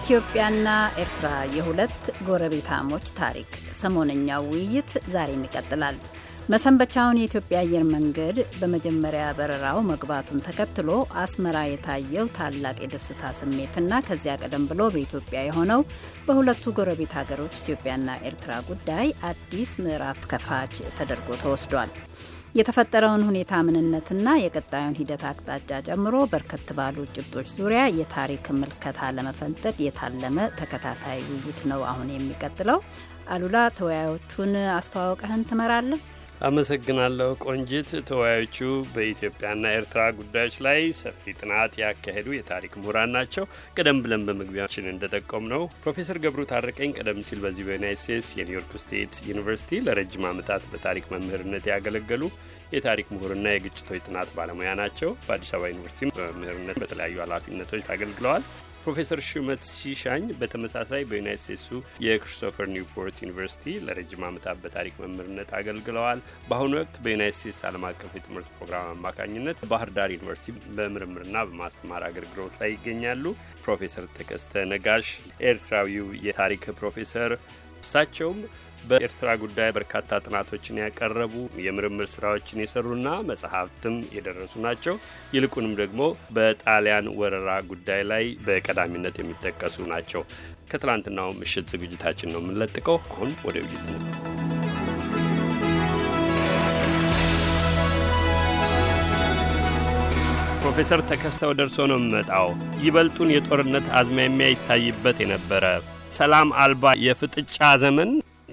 ኢትዮጵያና ኤርትራ የሁለት ጎረቤታሞች ታሪክ ሰሞነኛው ውይይት ዛሬም ይቀጥላል። መሰንበቻውን የኢትዮጵያ አየር መንገድ በመጀመሪያ በረራው መግባቱን ተከትሎ አስመራ የታየው ታላቅ የደስታ ስሜትና ከዚያ ቀደም ብሎ በኢትዮጵያ የሆነው በሁለቱ ጎረቤት ሀገሮች ኢትዮጵያና ኤርትራ ጉዳይ አዲስ ምዕራፍ ከፋች ተደርጎ ተወስዷል። የተፈጠረውን ሁኔታ ምንነትና የቀጣዩን ሂደት አቅጣጫ ጨምሮ በርከት ባሉ ጭብጦች ዙሪያ የታሪክ ምልከታ ለመፈንጠቅ የታለመ ተከታታይ ውይይት ነው አሁን የሚቀጥለው። አሉላ ተወያዮቹን አስተዋውቀህን ትመራለህ። አመሰግናለሁ ቆንጂት። ተወያዮቹ በኢትዮጵያና ኤርትራ ጉዳዮች ላይ ሰፊ ጥናት ያካሄዱ የታሪክ ምሁራን ናቸው። ቀደም ብለን በመግቢያችን እንደጠቆም ነው ፕሮፌሰር ገብሩ ታረቀኝ ቀደም ሲል በዚህ በዩናይት ስቴትስ የኒውዮርክ ስቴት ዩኒቨርሲቲ ለረጅም ዓመታት በታሪክ መምህርነት ያገለገሉ የታሪክ ምሁርና የግጭቶች ጥናት ባለሙያ ናቸው። በአዲስ አበባ ዩኒቨርሲቲ በመምህርነት በተለያዩ ኃላፊነቶች አገልግለዋል። ፕሮፌሰር ሹመት ሲሻኝ በተመሳሳይ በዩናይት ስቴትሱ የክሪስቶፈር ኒውፖርት ዩኒቨርሲቲ ለረጅም ዓመታት በታሪክ መምህርነት አገልግለዋል። በአሁኑ ወቅት በዩናይት ስቴትስ ዓለም አቀፍ የትምህርት ፕሮግራም አማካኝነት ባህር ዳር ዩኒቨርሲቲ በምርምርና በማስተማር አገልግሎት ላይ ይገኛሉ። ፕሮፌሰር ተከስተ ነጋሽ ኤርትራዊው የታሪክ ፕሮፌሰር እሳቸውም በኤርትራ ጉዳይ በርካታ ጥናቶችን ያቀረቡ የምርምር ስራዎችን የሰሩና መጽሐፍትም የደረሱ ናቸው። ይልቁንም ደግሞ በጣሊያን ወረራ ጉዳይ ላይ በቀዳሚነት የሚጠቀሱ ናቸው። ከትላንትናው ምሽት ዝግጅታችን ነው የምንለጥቀው። አሁን ወደ ውይይት ነው። ፕሮፌሰር ተከስተው ደርሶ ነው የምመጣው። ይበልጡን የጦርነት አዝማሚያ ይታይበት የነበረ ሰላም አልባ የፍጥጫ ዘመን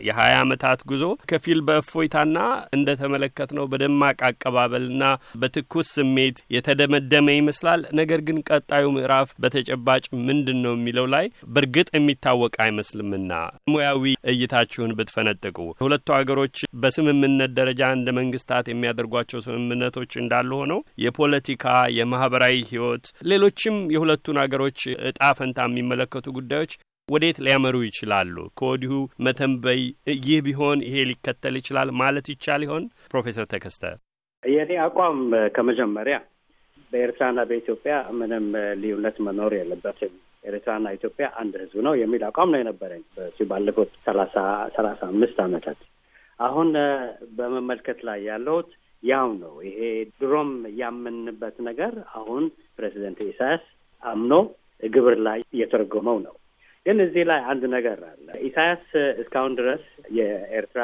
የሀያ ዓመታት ጉዞ ከፊል በእፎይታና እንደ ተመለከትነው በደማቅ አቀባበልና በትኩስ ስሜት የተደመደመ ይመስላል። ነገር ግን ቀጣዩ ምዕራፍ በተጨባጭ ምንድን ነው የሚለው ላይ በእርግጥ የሚታወቅ አይመስልምና ሙያዊ እይታችሁን ብትፈነጥቁ። ሁለቱ ሀገሮች በስምምነት ደረጃ እንደ መንግስታት የሚያደርጓቸው ስምምነቶች እንዳሉ ሆነው የፖለቲካ፣ የማህበራዊ ህይወት፣ ሌሎችም የሁለቱን ሀገሮች እጣ ፈንታ የሚመለከቱ ጉዳዮች ወዴት ሊያመሩ ይችላሉ? ከወዲሁ መተንበይ ይህ ቢሆን ይሄ ሊከተል ይችላል ማለት ይቻል ይሆን? ፕሮፌሰር ተከስተ የኔ አቋም ከመጀመሪያ በኤርትራና በኢትዮጵያ ምንም ልዩነት መኖር የለበትም። ኤርትራና ኢትዮጵያ አንድ ህዝብ ነው የሚል አቋም ነው የነበረኝ ባለፉት ሰላሳ ሰላሳ አምስት ዓመታት። አሁን በመመልከት ላይ ያለሁት ያው ነው። ይሄ ድሮም ያምንበት ነገር አሁን ፕሬዚደንት ኢሳያስ አምኖ ግብር ላይ እየተረጎመው ነው። ግን እዚህ ላይ አንድ ነገር አለ። ኢሳያስ እስካሁን ድረስ የኤርትራ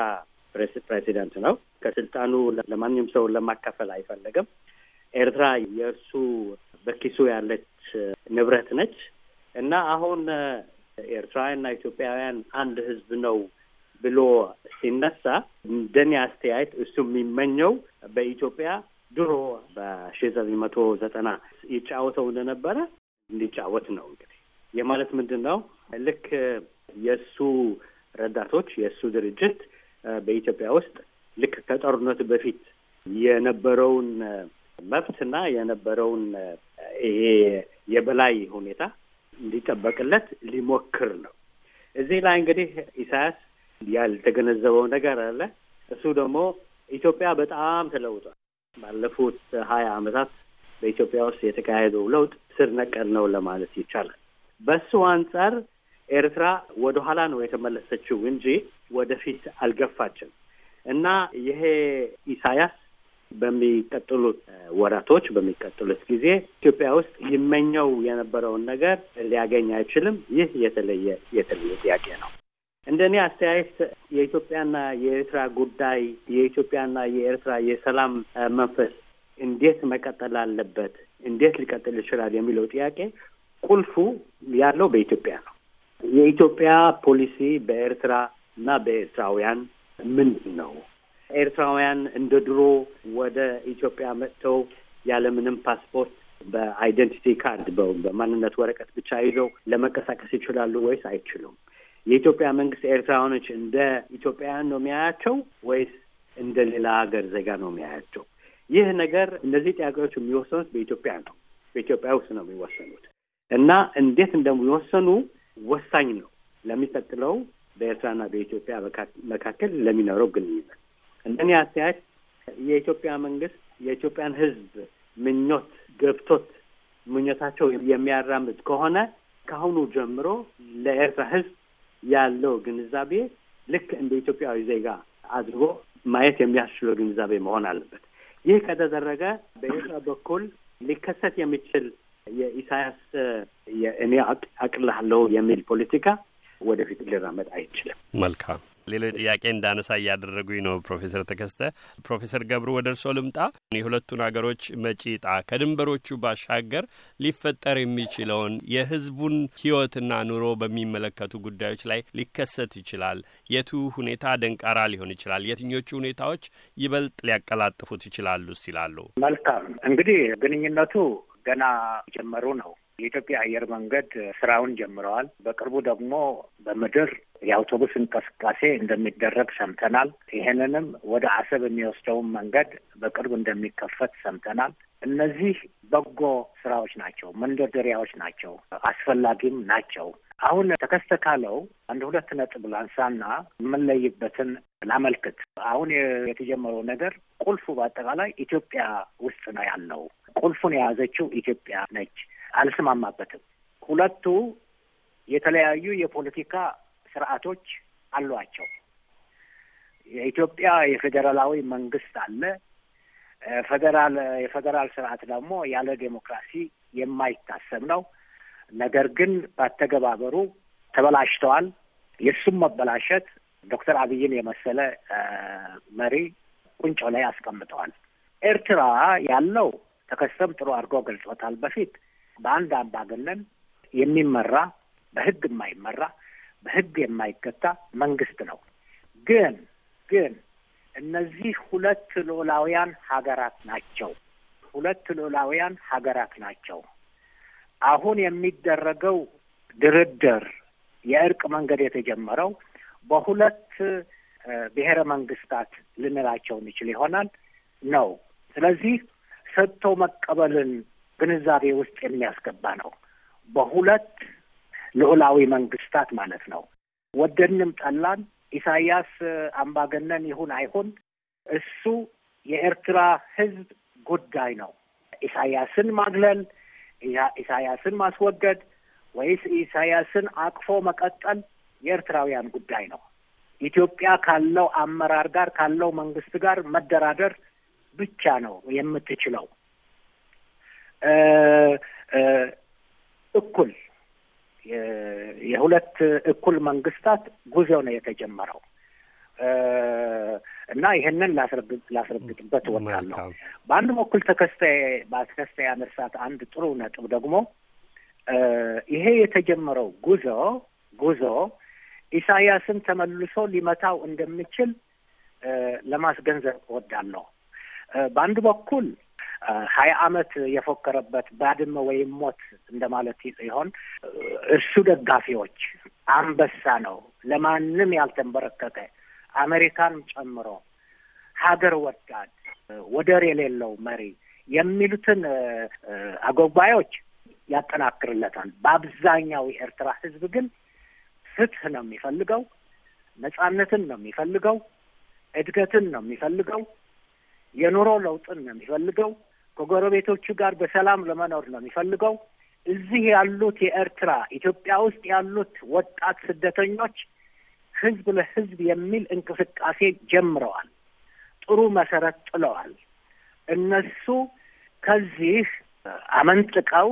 ፕሬዚደንት ነው። ከስልጣኑ ለማንም ሰው ለማካፈል አይፈለግም። ኤርትራ የእርሱ በኪሱ ያለች ንብረት ነች እና አሁን ኤርትራውያንና ኢትዮጵያውያን አንድ ህዝብ ነው ብሎ ሲነሳ እንደኔ አስተያየት እሱ የሚመኘው በኢትዮጵያ ድሮ በሺ ዘጠኝ መቶ ዘጠና ይጫወተው እንደነበረ እንዲጫወት ነው። እንግዲህ የማለት ምንድን ነው? ልክ የእሱ ረዳቶች የእሱ ድርጅት በኢትዮጵያ ውስጥ ልክ ከጦርነቱ በፊት የነበረውን መብትና የነበረውን ይሄ የበላይ ሁኔታ እንዲጠበቅለት ሊሞክር ነው። እዚህ ላይ እንግዲህ ኢሳያስ ያልተገነዘበው ነገር አለ። እሱ ደግሞ ኢትዮጵያ በጣም ተለውጧል። ባለፉት ሀያ ዓመታት በኢትዮጵያ ውስጥ የተካሄደው ለውጥ ስር ነቀል ነው ለማለት ይቻላል። በሱ አንጻር ኤርትራ ወደ ኋላ ነው የተመለሰችው እንጂ ወደፊት አልገፋችም እና ይሄ ኢሳያስ በሚቀጥሉት ወራቶች በሚቀጥሉት ጊዜ ኢትዮጵያ ውስጥ ይመኘው የነበረውን ነገር ሊያገኝ አይችልም። ይህ የተለየ የተለየ ጥያቄ ነው። እንደ እኔ አስተያየት የኢትዮጵያና የኤርትራ ጉዳይ የኢትዮጵያና የኤርትራ የሰላም መንፈስ እንዴት መቀጠል አለበት፣ እንዴት ሊቀጥል ይችላል የሚለው ጥያቄ ቁልፉ ያለው በኢትዮጵያ ነው። የኢትዮጵያ ፖሊሲ በኤርትራ እና በኤርትራውያን ምንድን ነው? ኤርትራውያን እንደ ድሮ ወደ ኢትዮጵያ መጥተው ያለምንም ፓስፖርት በአይደንቲቲ ካርድ በማንነት ወረቀት ብቻ ይዘው ለመንቀሳቀስ ይችላሉ ወይስ አይችሉም? የኢትዮጵያ መንግስት ኤርትራውያኖች እንደ ኢትዮጵያውያን ነው የሚያያቸው ወይስ እንደ ሌላ ሀገር ዜጋ ነው የሚያያቸው? ይህ ነገር እነዚህ ጥያቄዎች የሚወሰኑት በኢትዮጵያ ነው። በኢትዮጵያ ውስጥ ነው የሚወሰኑት እና እንዴት እንደሚወሰኑ ወሳኝ ነው ለሚቀጥለው በኤርትራና በኢትዮጵያ መካከል ለሚኖረው ግንኙነት። እንደኔ አስተያየት የኢትዮጵያ መንግስት የኢትዮጵያን ሕዝብ ምኞት ገብቶት ምኞታቸው የሚያራምድ ከሆነ ከአሁኑ ጀምሮ ለኤርትራ ሕዝብ ያለው ግንዛቤ ልክ እንደ ኢትዮጵያዊ ዜጋ አድርጎ ማየት የሚያስችለው ግንዛቤ መሆን አለበት። ይህ ከተደረገ በኤርትራ በኩል ሊከሰት የሚችል የኢሳያስ የእኔ አቅልሃለሁ የሚል ፖለቲካ ወደፊት ሊራመድ አይችልም። መልካም ሌሎች ጥያቄ እንዳነሳ እያደረጉኝ ነው ፕሮፌሰር ተከስተ። ፕሮፌሰር ገብሩ ወደ እርስዎ ልምጣ። የሁለቱን ሀገሮች መጪ ዕጣ ከድንበሮቹ ባሻገር ሊፈጠር የሚችለውን የህዝቡን ህይወትና ኑሮ በሚመለከቱ ጉዳዮች ላይ ሊከሰት ይችላል። የቱ ሁኔታ ደንቃራ ሊሆን ይችላል? የትኞቹ ሁኔታዎች ይበልጥ ሊያቀላጥፉት ይችላሉ ሲላሉ? መልካም እንግዲህ ግንኙነቱ ገና ጀመሩ ነው። የኢትዮጵያ አየር መንገድ ስራውን ጀምረዋል። በቅርቡ ደግሞ በምድር የአውቶቡስ እንቅስቃሴ እንደሚደረግ ሰምተናል። ይሄንንም ወደ አሰብ የሚወስደውን መንገድ በቅርብ እንደሚከፈት ሰምተናል። እነዚህ በጎ ስራዎች ናቸው፣ መንደርደሪያዎች ናቸው፣ አስፈላጊም ናቸው። አሁን ተከስተ ካለው አንድ ሁለት ነጥብ ላንሳና የምንለይበትን ላመልክት። አሁን የተጀመረው ነገር ቁልፉ በአጠቃላይ ኢትዮጵያ ውስጥ ነው ያለው። ቁልፉን የያዘችው ኢትዮጵያ ነች። አልስማማበትም። ሁለቱ የተለያዩ የፖለቲካ ስርዓቶች አሏቸው። የኢትዮጵያ የፌዴራላዊ መንግስት አለ። ፌዴራል የፌዴራል ስርዓት ደግሞ ያለ ዴሞክራሲ የማይታሰብ ነው። ነገር ግን ባተገባበሩ ተበላሽተዋል። የእሱም መበላሸት ዶክተር አብይን የመሰለ መሪ ቁንጮ ላይ አስቀምጠዋል። ኤርትራ ያለው ተከሰም ጥሩ አድርጎ ገልጾታል። በፊት በአንድ አምባገነን የሚመራ በህግ የማይመራ በህግ የማይገታ መንግስት ነው። ግን ግን እነዚህ ሁለት ሉዓላውያን ሀገራት ናቸው። ሁለት ሉዓላውያን ሀገራት ናቸው። አሁን የሚደረገው ድርድር የእርቅ መንገድ የተጀመረው በሁለት ብሔረ መንግስታት ልንላቸው እንችል ይሆናል ነው። ስለዚህ ሰጥቶ መቀበልን ግንዛቤ ውስጥ የሚያስገባ ነው። በሁለት ልዑላዊ መንግስታት ማለት ነው። ወደድንም ጠላን፣ ኢሳያስ አምባገነን ይሁን አይሁን እሱ የኤርትራ ህዝብ ጉዳይ ነው። ኢሳያስን ማግለል፣ ኢሳያስን ማስወገድ ወይስ ኢሳያስን አቅፎ መቀጠል የኤርትራውያን ጉዳይ ነው። ኢትዮጵያ ካለው አመራር ጋር ካለው መንግስት ጋር መደራደር ብቻ ነው የምትችለው። እኩል የሁለት እኩል መንግስታት ጉዞ ነው የተጀመረው እና ይህንን ላስረግጥበት እወዳለሁ። በአንድ በኩል ተከስተ ያነሳት አንድ ጥሩ ነጥብ ደግሞ ይሄ የተጀመረው ጉዞ ጉዞ ኢሳያስን ተመልሶ ሊመታው እንደሚችል ለማስገንዘብ እወዳለሁ። በአንድ በኩል ሀያ አመት የፎከረበት ባድመ ወይም ሞት እንደማለት ይሆን። እሱ ደጋፊዎች አንበሳ ነው፣ ለማንም ያልተንበረከከ አሜሪካን ጨምሮ ሀገር ወዳድ ወደር የሌለው መሪ የሚሉትን አጎባዮች ያጠናክርለታል። በአብዛኛው የኤርትራ ህዝብ ግን ፍትህ ነው የሚፈልገው፣ ነጻነትን ነው የሚፈልገው፣ እድገትን ነው የሚፈልገው፣ የኑሮ ለውጥን ነው የሚፈልገው፣ ከጎረቤቶቹ ጋር በሰላም ለመኖር ነው የሚፈልገው። እዚህ ያሉት የኤርትራ ኢትዮጵያ ውስጥ ያሉት ወጣት ስደተኞች ህዝብ ለህዝብ የሚል እንቅስቃሴ ጀምረዋል። ጥሩ መሰረት ጥለዋል። እነሱ ከዚህ አመንጥቀው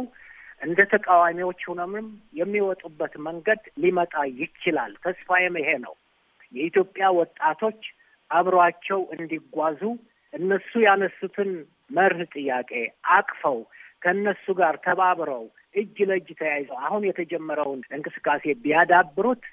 እንደ ተቃዋሚዎች ሆነምም የሚወጡበት መንገድ ሊመጣ ይችላል። ተስፋዬም ይሄ ነው። የኢትዮጵያ ወጣቶች አብሯቸው እንዲጓዙ እነሱ ያነሱትን መርህ ጥያቄ አቅፈው ከእነሱ ጋር ተባብረው እጅ ለእጅ ተያይዘው አሁን የተጀመረውን እንቅስቃሴ ቢያዳብሩት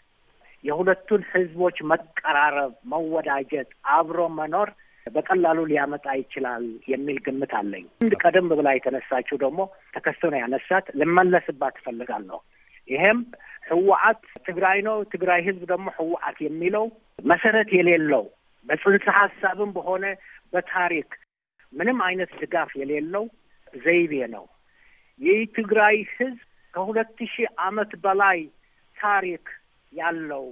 የሁለቱን ህዝቦች መቀራረብ፣ መወዳጀት፣ አብሮ መኖር በቀላሉ ሊያመጣ ይችላል የሚል ግምት አለኝ። አንድ ቀደም ብላ የተነሳችው ደግሞ ተከስቶ ነው ያነሳት ልመለስባት እፈልጋለሁ። ይሄም ህወሓት ትግራይ ነው፣ ትግራይ ህዝብ ደግሞ ህወሓት የሚለው መሰረት የሌለው በጽንሰ ሀሳብም በሆነ በታሪክ ምንም አይነት ድጋፍ የሌለው ዘይቤ ነው። የትግራይ ህዝብ ከሁለት ሺህ ዓመት በላይ ታሪክ ያለው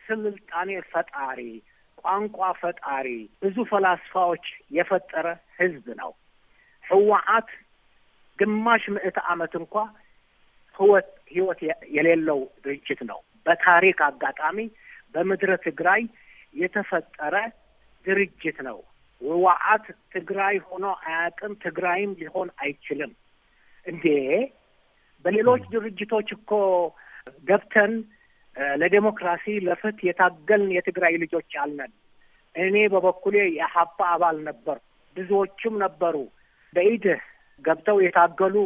ስልጣኔ ፈጣሪ ቋንቋ ፈጣሪ ብዙ ፈላስፋዎች የፈጠረ ህዝብ ነው። ህወሓት ግማሽ ምዕተ ዓመት እንኳ ህይወት ህይወት የሌለው ድርጅት ነው። በታሪክ አጋጣሚ በምድረ ትግራይ የተፈጠረ ድርጅት ነው። ህወሓት ትግራይ ሆኖ አያውቅም። ትግራይም ሊሆን አይችልም። እንዴ በሌሎች ድርጅቶች እኮ ገብተን ለዴሞክራሲ ለፍትህ የታገልን የትግራይ ልጆች አልነን። እኔ በበኩሌ የሀባ አባል ነበር፣ ብዙዎችም ነበሩ። በኢድህ ገብተው የታገሉ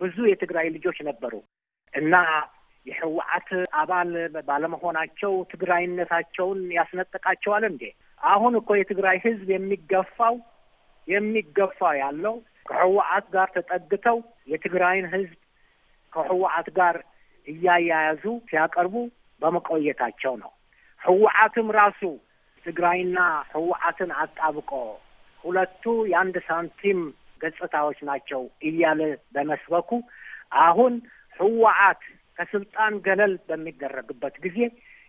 ብዙ የትግራይ ልጆች ነበሩ እና የህወሓት አባል ባለመሆናቸው ትግራይነታቸውን ያስነጥቃቸዋል እንዴ? አሁን እኮ የትግራይ ህዝብ የሚገፋው የሚገፋ ያለው ከህወሓት ጋር ተጠግተው የትግራይን ህዝብ ከህወሓት ጋር እያያያዙ ሲያቀርቡ በመቆየታቸው ነው። ህወሓትም ራሱ ትግራይና ህወሓትን አጣብቆ ሁለቱ የአንድ ሳንቲም ገጽታዎች ናቸው እያለ በመስበኩ አሁን ህወሓት ከስልጣን ገለል በሚደረግበት ጊዜ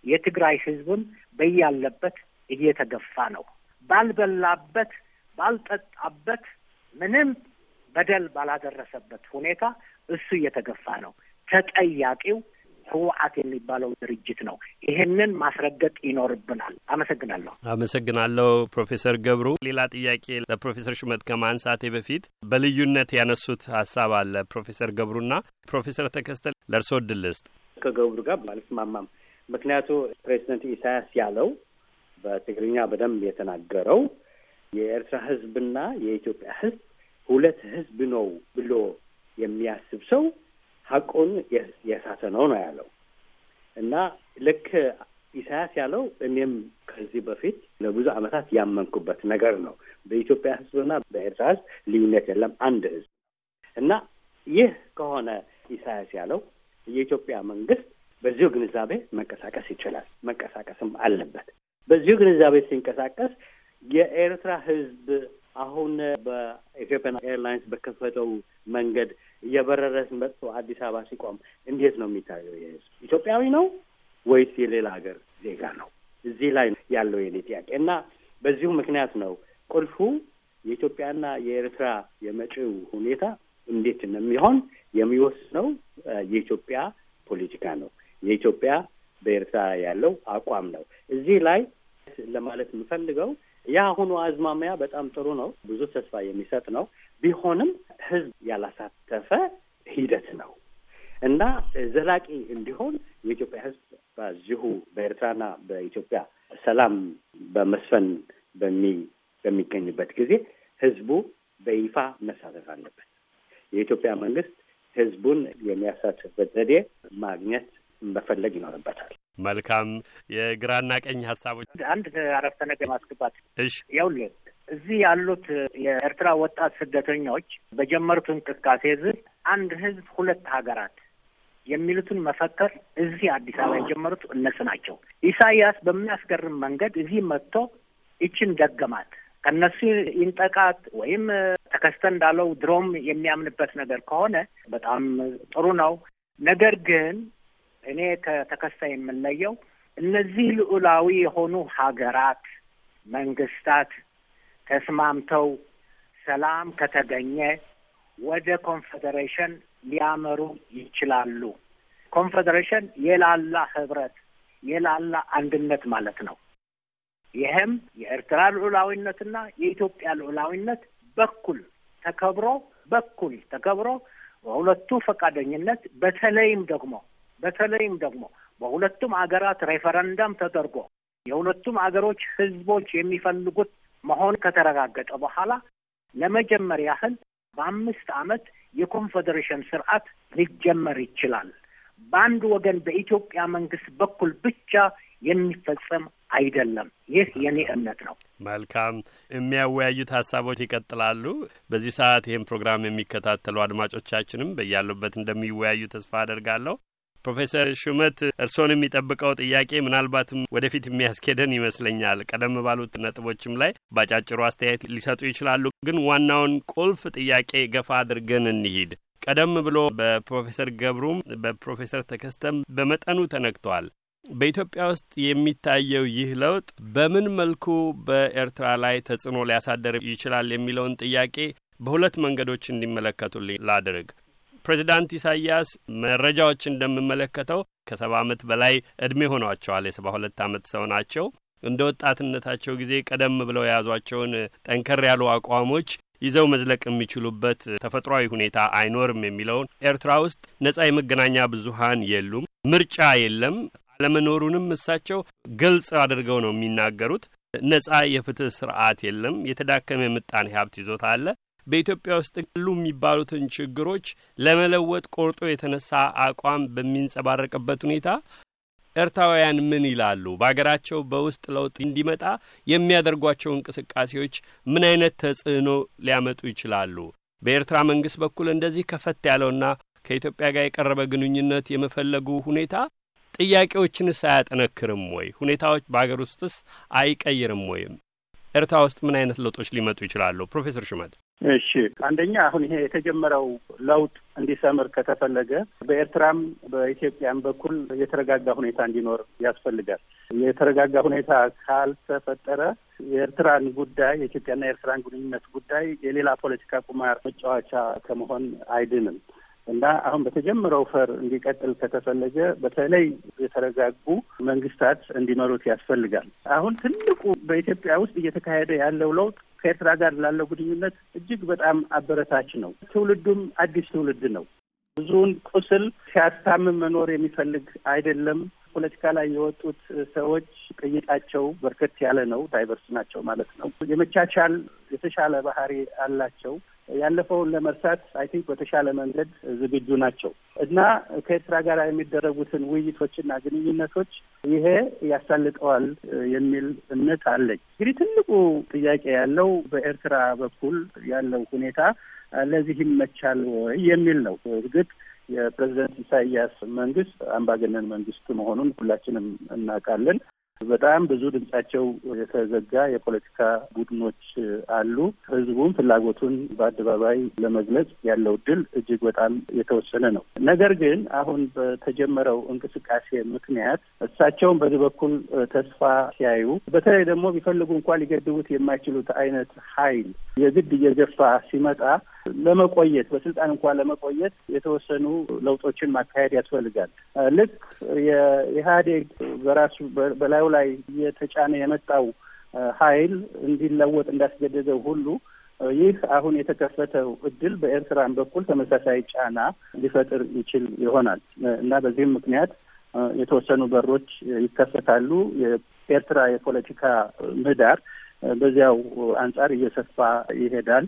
የትግራይ ህዝብም በያለበት እየተገፋ ነው። ባልበላበት፣ ባልጠጣበት፣ ምንም በደል ባላደረሰበት ሁኔታ እሱ እየተገፋ ነው። ተጠያቂው ህወሓት የሚባለው ድርጅት ነው። ይህንን ማስረገጥ ይኖርብናል። አመሰግናለሁ። አመሰግናለሁ ፕሮፌሰር ገብሩ። ሌላ ጥያቄ ለፕሮፌሰር ሹመት ከማንሳቴ በፊት በልዩነት ያነሱት ሀሳብ አለ ፕሮፌሰር ገብሩና ፕሮፌሰር ተከስተ ለእርስዎ እድል ልስጥ። ከገብሩ ጋር አልስማማም። ምክንያቱ ፕሬዚደንት ኢሳያስ ያለው በትግርኛ በደንብ የተናገረው የኤርትራ ህዝብና የኢትዮጵያ ህዝብ ሁለት ህዝብ ነው ብሎ የሚያስብ ሰው ሀቁን የሳተ ነው ነው ያለው እና ልክ ኢሳያስ ያለው እኔም ከዚህ በፊት ለብዙ ዓመታት ያመንኩበት ነገር ነው። በኢትዮጵያ ህዝብና በኤርትራ ህዝብ ልዩነት የለም፣ አንድ ህዝብ እና ይህ ከሆነ ኢሳያስ ያለው የኢትዮጵያ መንግስት በዚሁ ግንዛቤ መንቀሳቀስ ይችላል፣ መንቀሳቀስም አለበት። በዚሁ ግንዛቤ ሲንቀሳቀስ የኤርትራ ህዝብ አሁን በ Ethiopian Airlines በከፈተው መንገድ እየበረረ መጥቶ አዲስ አበባ ሲቆም እንዴት ነው የሚታየው? የህዝብ ኢትዮጵያዊ ነው ወይስ የሌላ ሀገር ዜጋ ነው? እዚህ ላይ ያለው የኔ ጥያቄ እና በዚሁ ምክንያት ነው ቁልፉ የኢትዮጵያና የኤርትራ የመጪው ሁኔታ እንዴት እንደሚሆን የሚወስነው የኢትዮጵያ ፖለቲካ ነው። የኢትዮጵያ በኤርትራ ያለው አቋም ነው። እዚህ ላይ ለማለት የምፈልገው የአሁኑ አዝማሚያ በጣም ጥሩ ነው፣ ብዙ ተስፋ የሚሰጥ ነው። ቢሆንም ህዝብ ያላሳተፈ ሂደት ነው እና ዘላቂ እንዲሆን የኢትዮጵያ ህዝብ በዚሁ በኤርትራና በኢትዮጵያ ሰላም በመስፈን በሚ በሚገኝበት ጊዜ ህዝቡ በይፋ መሳተፍ አለበት። የኢትዮጵያ መንግስት ህዝቡን የሚያሳትፍበት ዘዴ ማግኘት መፈለግ ይኖርበታል። መልካም የግራና ቀኝ ሀሳቦች አንድ አረፍተ ነገር ማስገባት እሺ፣ ይኸውልህ እዚህ ያሉት የኤርትራ ወጣት ስደተኞች በጀመሩት እንቅስቃሴ ዝ አንድ ህዝብ ሁለት ሀገራት የሚሉትን መፈከር እዚህ አዲስ አበባ የጀመሩት እነሱ ናቸው። ኢሳያስ በሚያስገርም መንገድ እዚህ መጥቶ ይችን ደገማት። ከነሱ ይንጠቃት ወይም ተከስተ እንዳለው ድሮም የሚያምንበት ነገር ከሆነ በጣም ጥሩ ነው። ነገር ግን እኔ ከተከሳ የምለየው እነዚህ ልዑላዊ የሆኑ ሀገራት መንግስታት ተስማምተው ሰላም ከተገኘ ወደ ኮንፌዴሬሽን ሊያመሩ ይችላሉ። ኮንፌዴሬሽን የላላ ህብረት፣ የላላ አንድነት ማለት ነው። ይህም የኤርትራ ልዑላዊነትና የኢትዮጵያ ልዑላዊነት በኩል ተከብሮ በኩል ተከብሮ በሁለቱ ፈቃደኝነት በተለይም ደግሞ በተለይም ደግሞ በሁለቱም አገራት ሬፈረንደም ተደርጎ የሁለቱም አገሮች ህዝቦች የሚፈልጉት መሆን ከተረጋገጠ በኋላ ለመጀመር ያህል በአምስት ዓመት የኮንፌዴሬሽን ስርዓት ሊጀመር ይችላል። በአንድ ወገን በኢትዮጵያ መንግስት በኩል ብቻ የሚፈጸም አይደለም። ይህ የኔ እምነት ነው። መልካም የሚያወያዩት ሀሳቦች ይቀጥላሉ። በዚህ ሰዓት ይህን ፕሮግራም የሚከታተሉ አድማጮቻችንም በያሉበት እንደሚወያዩ ተስፋ አደርጋለሁ። ፕሮፌሰር ሹመት እርስዎን የሚጠብቀው ጥያቄ ምናልባትም ወደፊት የሚያስኬደን ይመስለኛል። ቀደም ባሉት ነጥቦችም ላይ ባጫጭሩ አስተያየት ሊሰጡ ይችላሉ። ግን ዋናውን ቁልፍ ጥያቄ ገፋ አድርገን እንሂድ። ቀደም ብሎ በፕሮፌሰር ገብሩም በፕሮፌሰር ተከስተም በመጠኑ ተነክቷል። በኢትዮጵያ ውስጥ የሚታየው ይህ ለውጥ በምን መልኩ በኤርትራ ላይ ተጽዕኖ ሊያሳደር ይችላል የሚለውን ጥያቄ በሁለት መንገዶች እንዲመለከቱልኝ ላድርግ። ፕሬዚዳንት ኢሳያስ መረጃዎች እንደምመለከተው ከሰባ ዓመት በላይ እድሜ ሆኗቸዋል። የሰባ ሁለት ዓመት ሰው ናቸው። እንደ ወጣትነታቸው ጊዜ ቀደም ብለው የያዟቸውን ጠንከር ያሉ አቋሞች ይዘው መዝለቅ የሚችሉበት ተፈጥሯዊ ሁኔታ አይኖርም የሚለውን ኤርትራ ውስጥ ነጻ የመገናኛ ብዙኃን የሉም፣ ምርጫ የለም አለመኖሩንም እሳቸው ግልጽ አድርገው ነው የሚናገሩት። ነጻ የፍትህ ስርዓት የለም፣ የተዳከመ የምጣኔ ሀብት ይዞታ አለ። በኢትዮጵያ ውስጥ ያሉ የሚባሉትን ችግሮች ለመለወጥ ቆርጦ የተነሳ አቋም በሚንጸባረቅበት ሁኔታ ኤርትራውያን ምን ይላሉ? በሀገራቸው በውስጥ ለውጥ እንዲመጣ የሚያደርጓቸው እንቅስቃሴዎች ምን አይነት ተጽዕኖ ሊያመጡ ይችላሉ? በኤርትራ መንግስት በኩል እንደዚህ ከፈት ያለውና ከኢትዮጵያ ጋር የቀረበ ግንኙነት የመፈለጉ ሁኔታ ጥያቄዎችንስ አያጠነክርም ወይ? ሁኔታዎች በሀገር ውስጥስ አይቀይርም ወይም ኤርትራ ውስጥ ምን አይነት ለውጦች ሊመጡ ይችላሉ? ፕሮፌሰር ሹመት እሺ፣ አንደኛ አሁን ይሄ የተጀመረው ለውጥ እንዲሰምር ከተፈለገ በኤርትራም በኢትዮጵያም በኩል የተረጋጋ ሁኔታ እንዲኖር ያስፈልጋል። የተረጋጋ ሁኔታ ካልተፈጠረ የኤርትራን ጉዳይ የኢትዮጵያና የኤርትራን ግንኙነት ጉዳይ የሌላ ፖለቲካ ቁማር መጫወቻ ከመሆን አይድንም እና አሁን በተጀመረው ፈር እንዲቀጥል ከተፈለገ በተለይ የተረጋጉ መንግስታት እንዲመሩት ያስፈልጋል። አሁን ትልቁ በኢትዮጵያ ውስጥ እየተካሄደ ያለው ለውጥ ከኤርትራ ጋር ላለው ግንኙነት እጅግ በጣም አበረታች ነው። ትውልዱም አዲስ ትውልድ ነው። ብዙውን ቁስል ሲያስታምም መኖር የሚፈልግ አይደለም። ፖለቲካ ላይ የወጡት ሰዎች ቅይጣቸው በርከት ያለ ነው። ዳይቨርስ ናቸው ማለት ነው። የመቻቻል የተሻለ ባህሪ አላቸው። ያለፈውን ለመርሳት I think በተሻለ መንገድ ዝግጁ ናቸው እና ከኤርትራ ጋር የሚደረጉትን ውይይቶችና ግንኙነቶች ይሄ ያሳልጠዋል የሚል እምነት አለኝ። እንግዲህ ትልቁ ጥያቄ ያለው በኤርትራ በኩል ያለው ሁኔታ ለዚህ ይመቻል ወይ የሚል ነው። እርግጥ የፕሬዚደንት ኢሳያስ መንግስት አምባገነን መንግስት መሆኑን ሁላችንም እናውቃለን። በጣም ብዙ ድምጻቸው የተዘጋ የፖለቲካ ቡድኖች አሉ። ህዝቡም ፍላጎቱን በአደባባይ ለመግለጽ ያለው እድል እጅግ በጣም የተወሰነ ነው። ነገር ግን አሁን በተጀመረው እንቅስቃሴ ምክንያት እሳቸውን በዚህ በኩል ተስፋ ሲያዩ፣ በተለይ ደግሞ ቢፈልጉ እንኳ ሊገድቡት የማይችሉት አይነት ኃይል የግድ እየገፋ ሲመጣ ለመቆየት በስልጣን እንኳን ለመቆየት የተወሰኑ ለውጦችን ማካሄድ ያስፈልጋል። ልክ የኢህአዴግ በራሱ በላዩ ላይ እየተጫነ የመጣው ኃይል እንዲለወጥ እንዳስገደደው ሁሉ ይህ አሁን የተከፈተው እድል በኤርትራን በኩል ተመሳሳይ ጫና ሊፈጥር ይችል ይሆናል እና በዚህም ምክንያት የተወሰኑ በሮች ይከፈታሉ። የኤርትራ የፖለቲካ ምህዳር በዚያው አንጻር እየሰፋ ይሄዳል።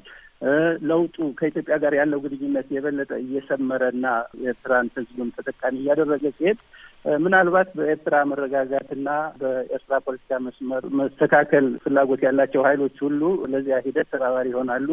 ለውጡ ከኢትዮጵያ ጋር ያለው ግንኙነት የበለጠ እየሰመረና የኤርትራን ሕዝብም ተጠቃሚ እያደረገ ሲሄድ ምናልባት በኤርትራ መረጋጋትና በኤርትራ ፖለቲካ መስመር መስተካከል ፍላጎት ያላቸው ኃይሎች ሁሉ ለዚያ ሂደት ተባባሪ ይሆናሉ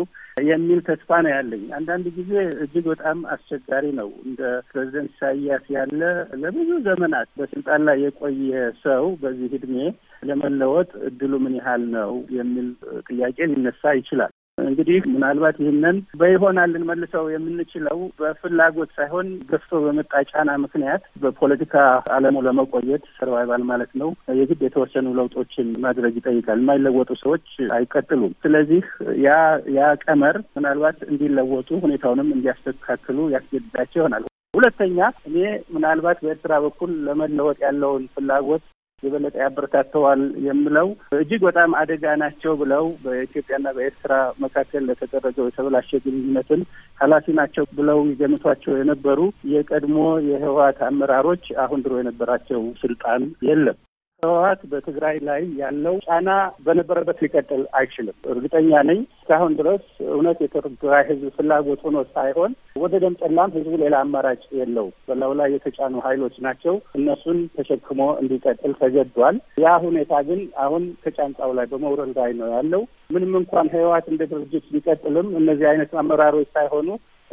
የሚል ተስፋ ነው ያለኝ። አንዳንድ ጊዜ እጅግ በጣም አስቸጋሪ ነው። እንደ ፕሬዚደንት ኢሳያስ ያለ ለብዙ ዘመናት በስልጣን ላይ የቆየ ሰው በዚህ እድሜ ለመለወጥ እድሉ ምን ያህል ነው የሚል ጥያቄ ሊነሳ ይችላል። እንግዲህ ምናልባት ይህንን በይሆናል ልንመልሰው የምንችለው በፍላጎት ሳይሆን ገፍቶ በመጣ ጫና ምክንያት በፖለቲካ ዓለሙ ለመቆየት ሰርቫይቫል ማለት ነው የግድ የተወሰኑ ለውጦችን ማድረግ ይጠይቃል። የማይለወጡ ሰዎች አይቀጥሉም። ስለዚህ ያ ያ ቀመር ምናልባት እንዲለወጡ ሁኔታውንም እንዲያስተካክሉ ያስገድዳቸው ይሆናል። ሁለተኛ እኔ ምናልባት በኤርትራ በኩል ለመለወጥ ያለውን ፍላጎት የበለጠ ያበረታተዋል የምለው እጅግ በጣም አደጋ ናቸው ብለው በኢትዮጵያና በኤርትራ መካከል ለተደረገው የተበላሸ ግንኙነትን ኃላፊ ናቸው ብለው ይገምቷቸው የነበሩ የቀድሞ የህወሓት አመራሮች አሁን ድሮ የነበራቸው ስልጣን የለም። ህወሓት በትግራይ ላይ ያለው ጫና በነበረበት ሊቀጥል አይችልም። እርግጠኛ ነኝ እስካሁን ድረስ እውነት የትግራይ ህዝብ ፍላጎት ሆኖ ሳይሆን ወደ ደም ጠላም ህዝቡ ሌላ አማራጭ የለው። በላዩ ላይ የተጫኑ ኃይሎች ናቸው። እነሱን ተሸክሞ እንዲቀጥል ተገዷል። ያ ሁኔታ ግን አሁን ከጫንቃው ላይ በመውረድ ላይ ነው ያለው። ምንም እንኳን ህወሓት እንደ ድርጅት ቢቀጥልም እነዚህ አይነት አመራሮች ሳይሆኑ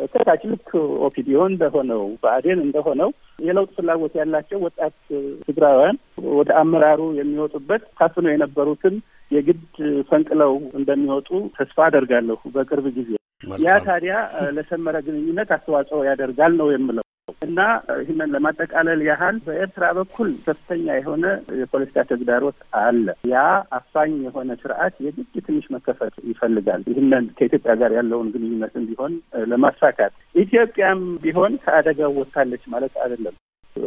ከታች ልክ ኦፒዲዮ እንደሆነው ብአዴን እንደሆነው የለውጥ ፍላጎት ያላቸው ወጣት ትግራውያን ወደ አመራሩ የሚወጡበት ታፍነው የነበሩትን የግድ ፈንቅለው እንደሚወጡ ተስፋ አደርጋለሁ በቅርብ ጊዜ። ያ ታዲያ ለሰመረ ግንኙነት አስተዋጽኦ ያደርጋል ነው የምለው። እና ይህንን ለማጠቃለል ያህል በኤርትራ በኩል ከፍተኛ የሆነ የፖለቲካ ተግዳሮት አለ። ያ አፋኝ የሆነ ስርዓት የግድ ትንሽ መከፈት ይፈልጋል። ይህንን ከኢትዮጵያ ጋር ያለውን ግንኙነትን ቢሆን ለማሳካት ኢትዮጵያም ቢሆን ከአደጋው ወጥታለች ማለት አይደለም።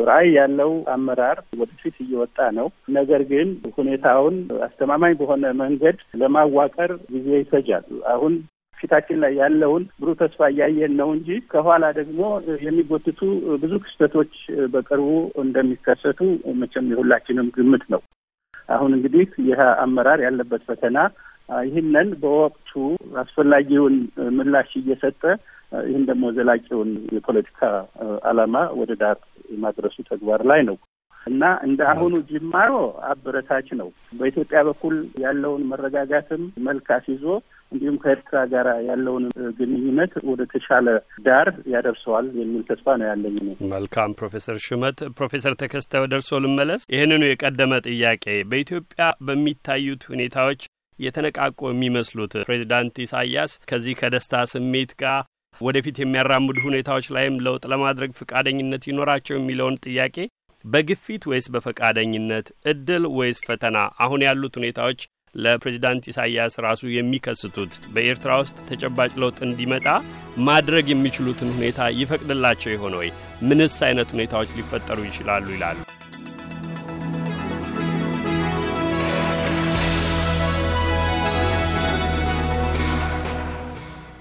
ራዕይ ያለው አመራር ወደፊት እየወጣ ነው። ነገር ግን ሁኔታውን አስተማማኝ በሆነ መንገድ ለማዋቀር ጊዜ ይፈጃል። አሁን ፊታችን ላይ ያለውን ብሩህ ተስፋ እያየን ነው እንጂ ከኋላ ደግሞ የሚጎትቱ ብዙ ክስተቶች በቅርቡ እንደሚከሰቱ መቼም የሁላችንም ግምት ነው። አሁን እንግዲህ ይህ አመራር ያለበት ፈተና ይህንን በወቅቱ አስፈላጊውን ምላሽ እየሰጠ ይህን ደግሞ ዘላቂውን የፖለቲካ ዓላማ ወደ ዳር የማድረሱ ተግባር ላይ ነው እና እንደ አሁኑ ጅማሮ አበረታች ነው። በኢትዮጵያ በኩል ያለውን መረጋጋትም መልክ አስይዞ እንዲሁም ከኤርትራ ጋር ያለውን ግንኙነት ወደ ተሻለ ዳር ያደርሰዋል የሚል ተስፋ ነው ያለኝ። መልካም ፕሮፌሰር ሹመት። ፕሮፌሰር ተከስተ እርስዎ ልመለስ። ይህንኑ የቀደመ ጥያቄ በኢትዮጵያ በሚታዩት ሁኔታዎች የተነቃቁ የሚመስሉት ፕሬዚዳንት ኢሳያስ ከዚህ ከደስታ ስሜት ጋር ወደፊት የሚያራምዱ ሁኔታዎች ላይም ለውጥ ለማድረግ ፈቃደኝነት ይኖራቸው የሚለውን ጥያቄ በግፊት ወይስ በፈቃደኝነት፣ እድል ወይስ ፈተና? አሁን ያሉት ሁኔታዎች ለፕሬዚዳንት ኢሳያስ ራሱ የሚከስቱት በኤርትራ ውስጥ ተጨባጭ ለውጥ እንዲመጣ ማድረግ የሚችሉትን ሁኔታ ይፈቅድላቸው የሆነ ወይ? ምንስ አይነት ሁኔታዎች ሊፈጠሩ ይችላሉ ይላሉ?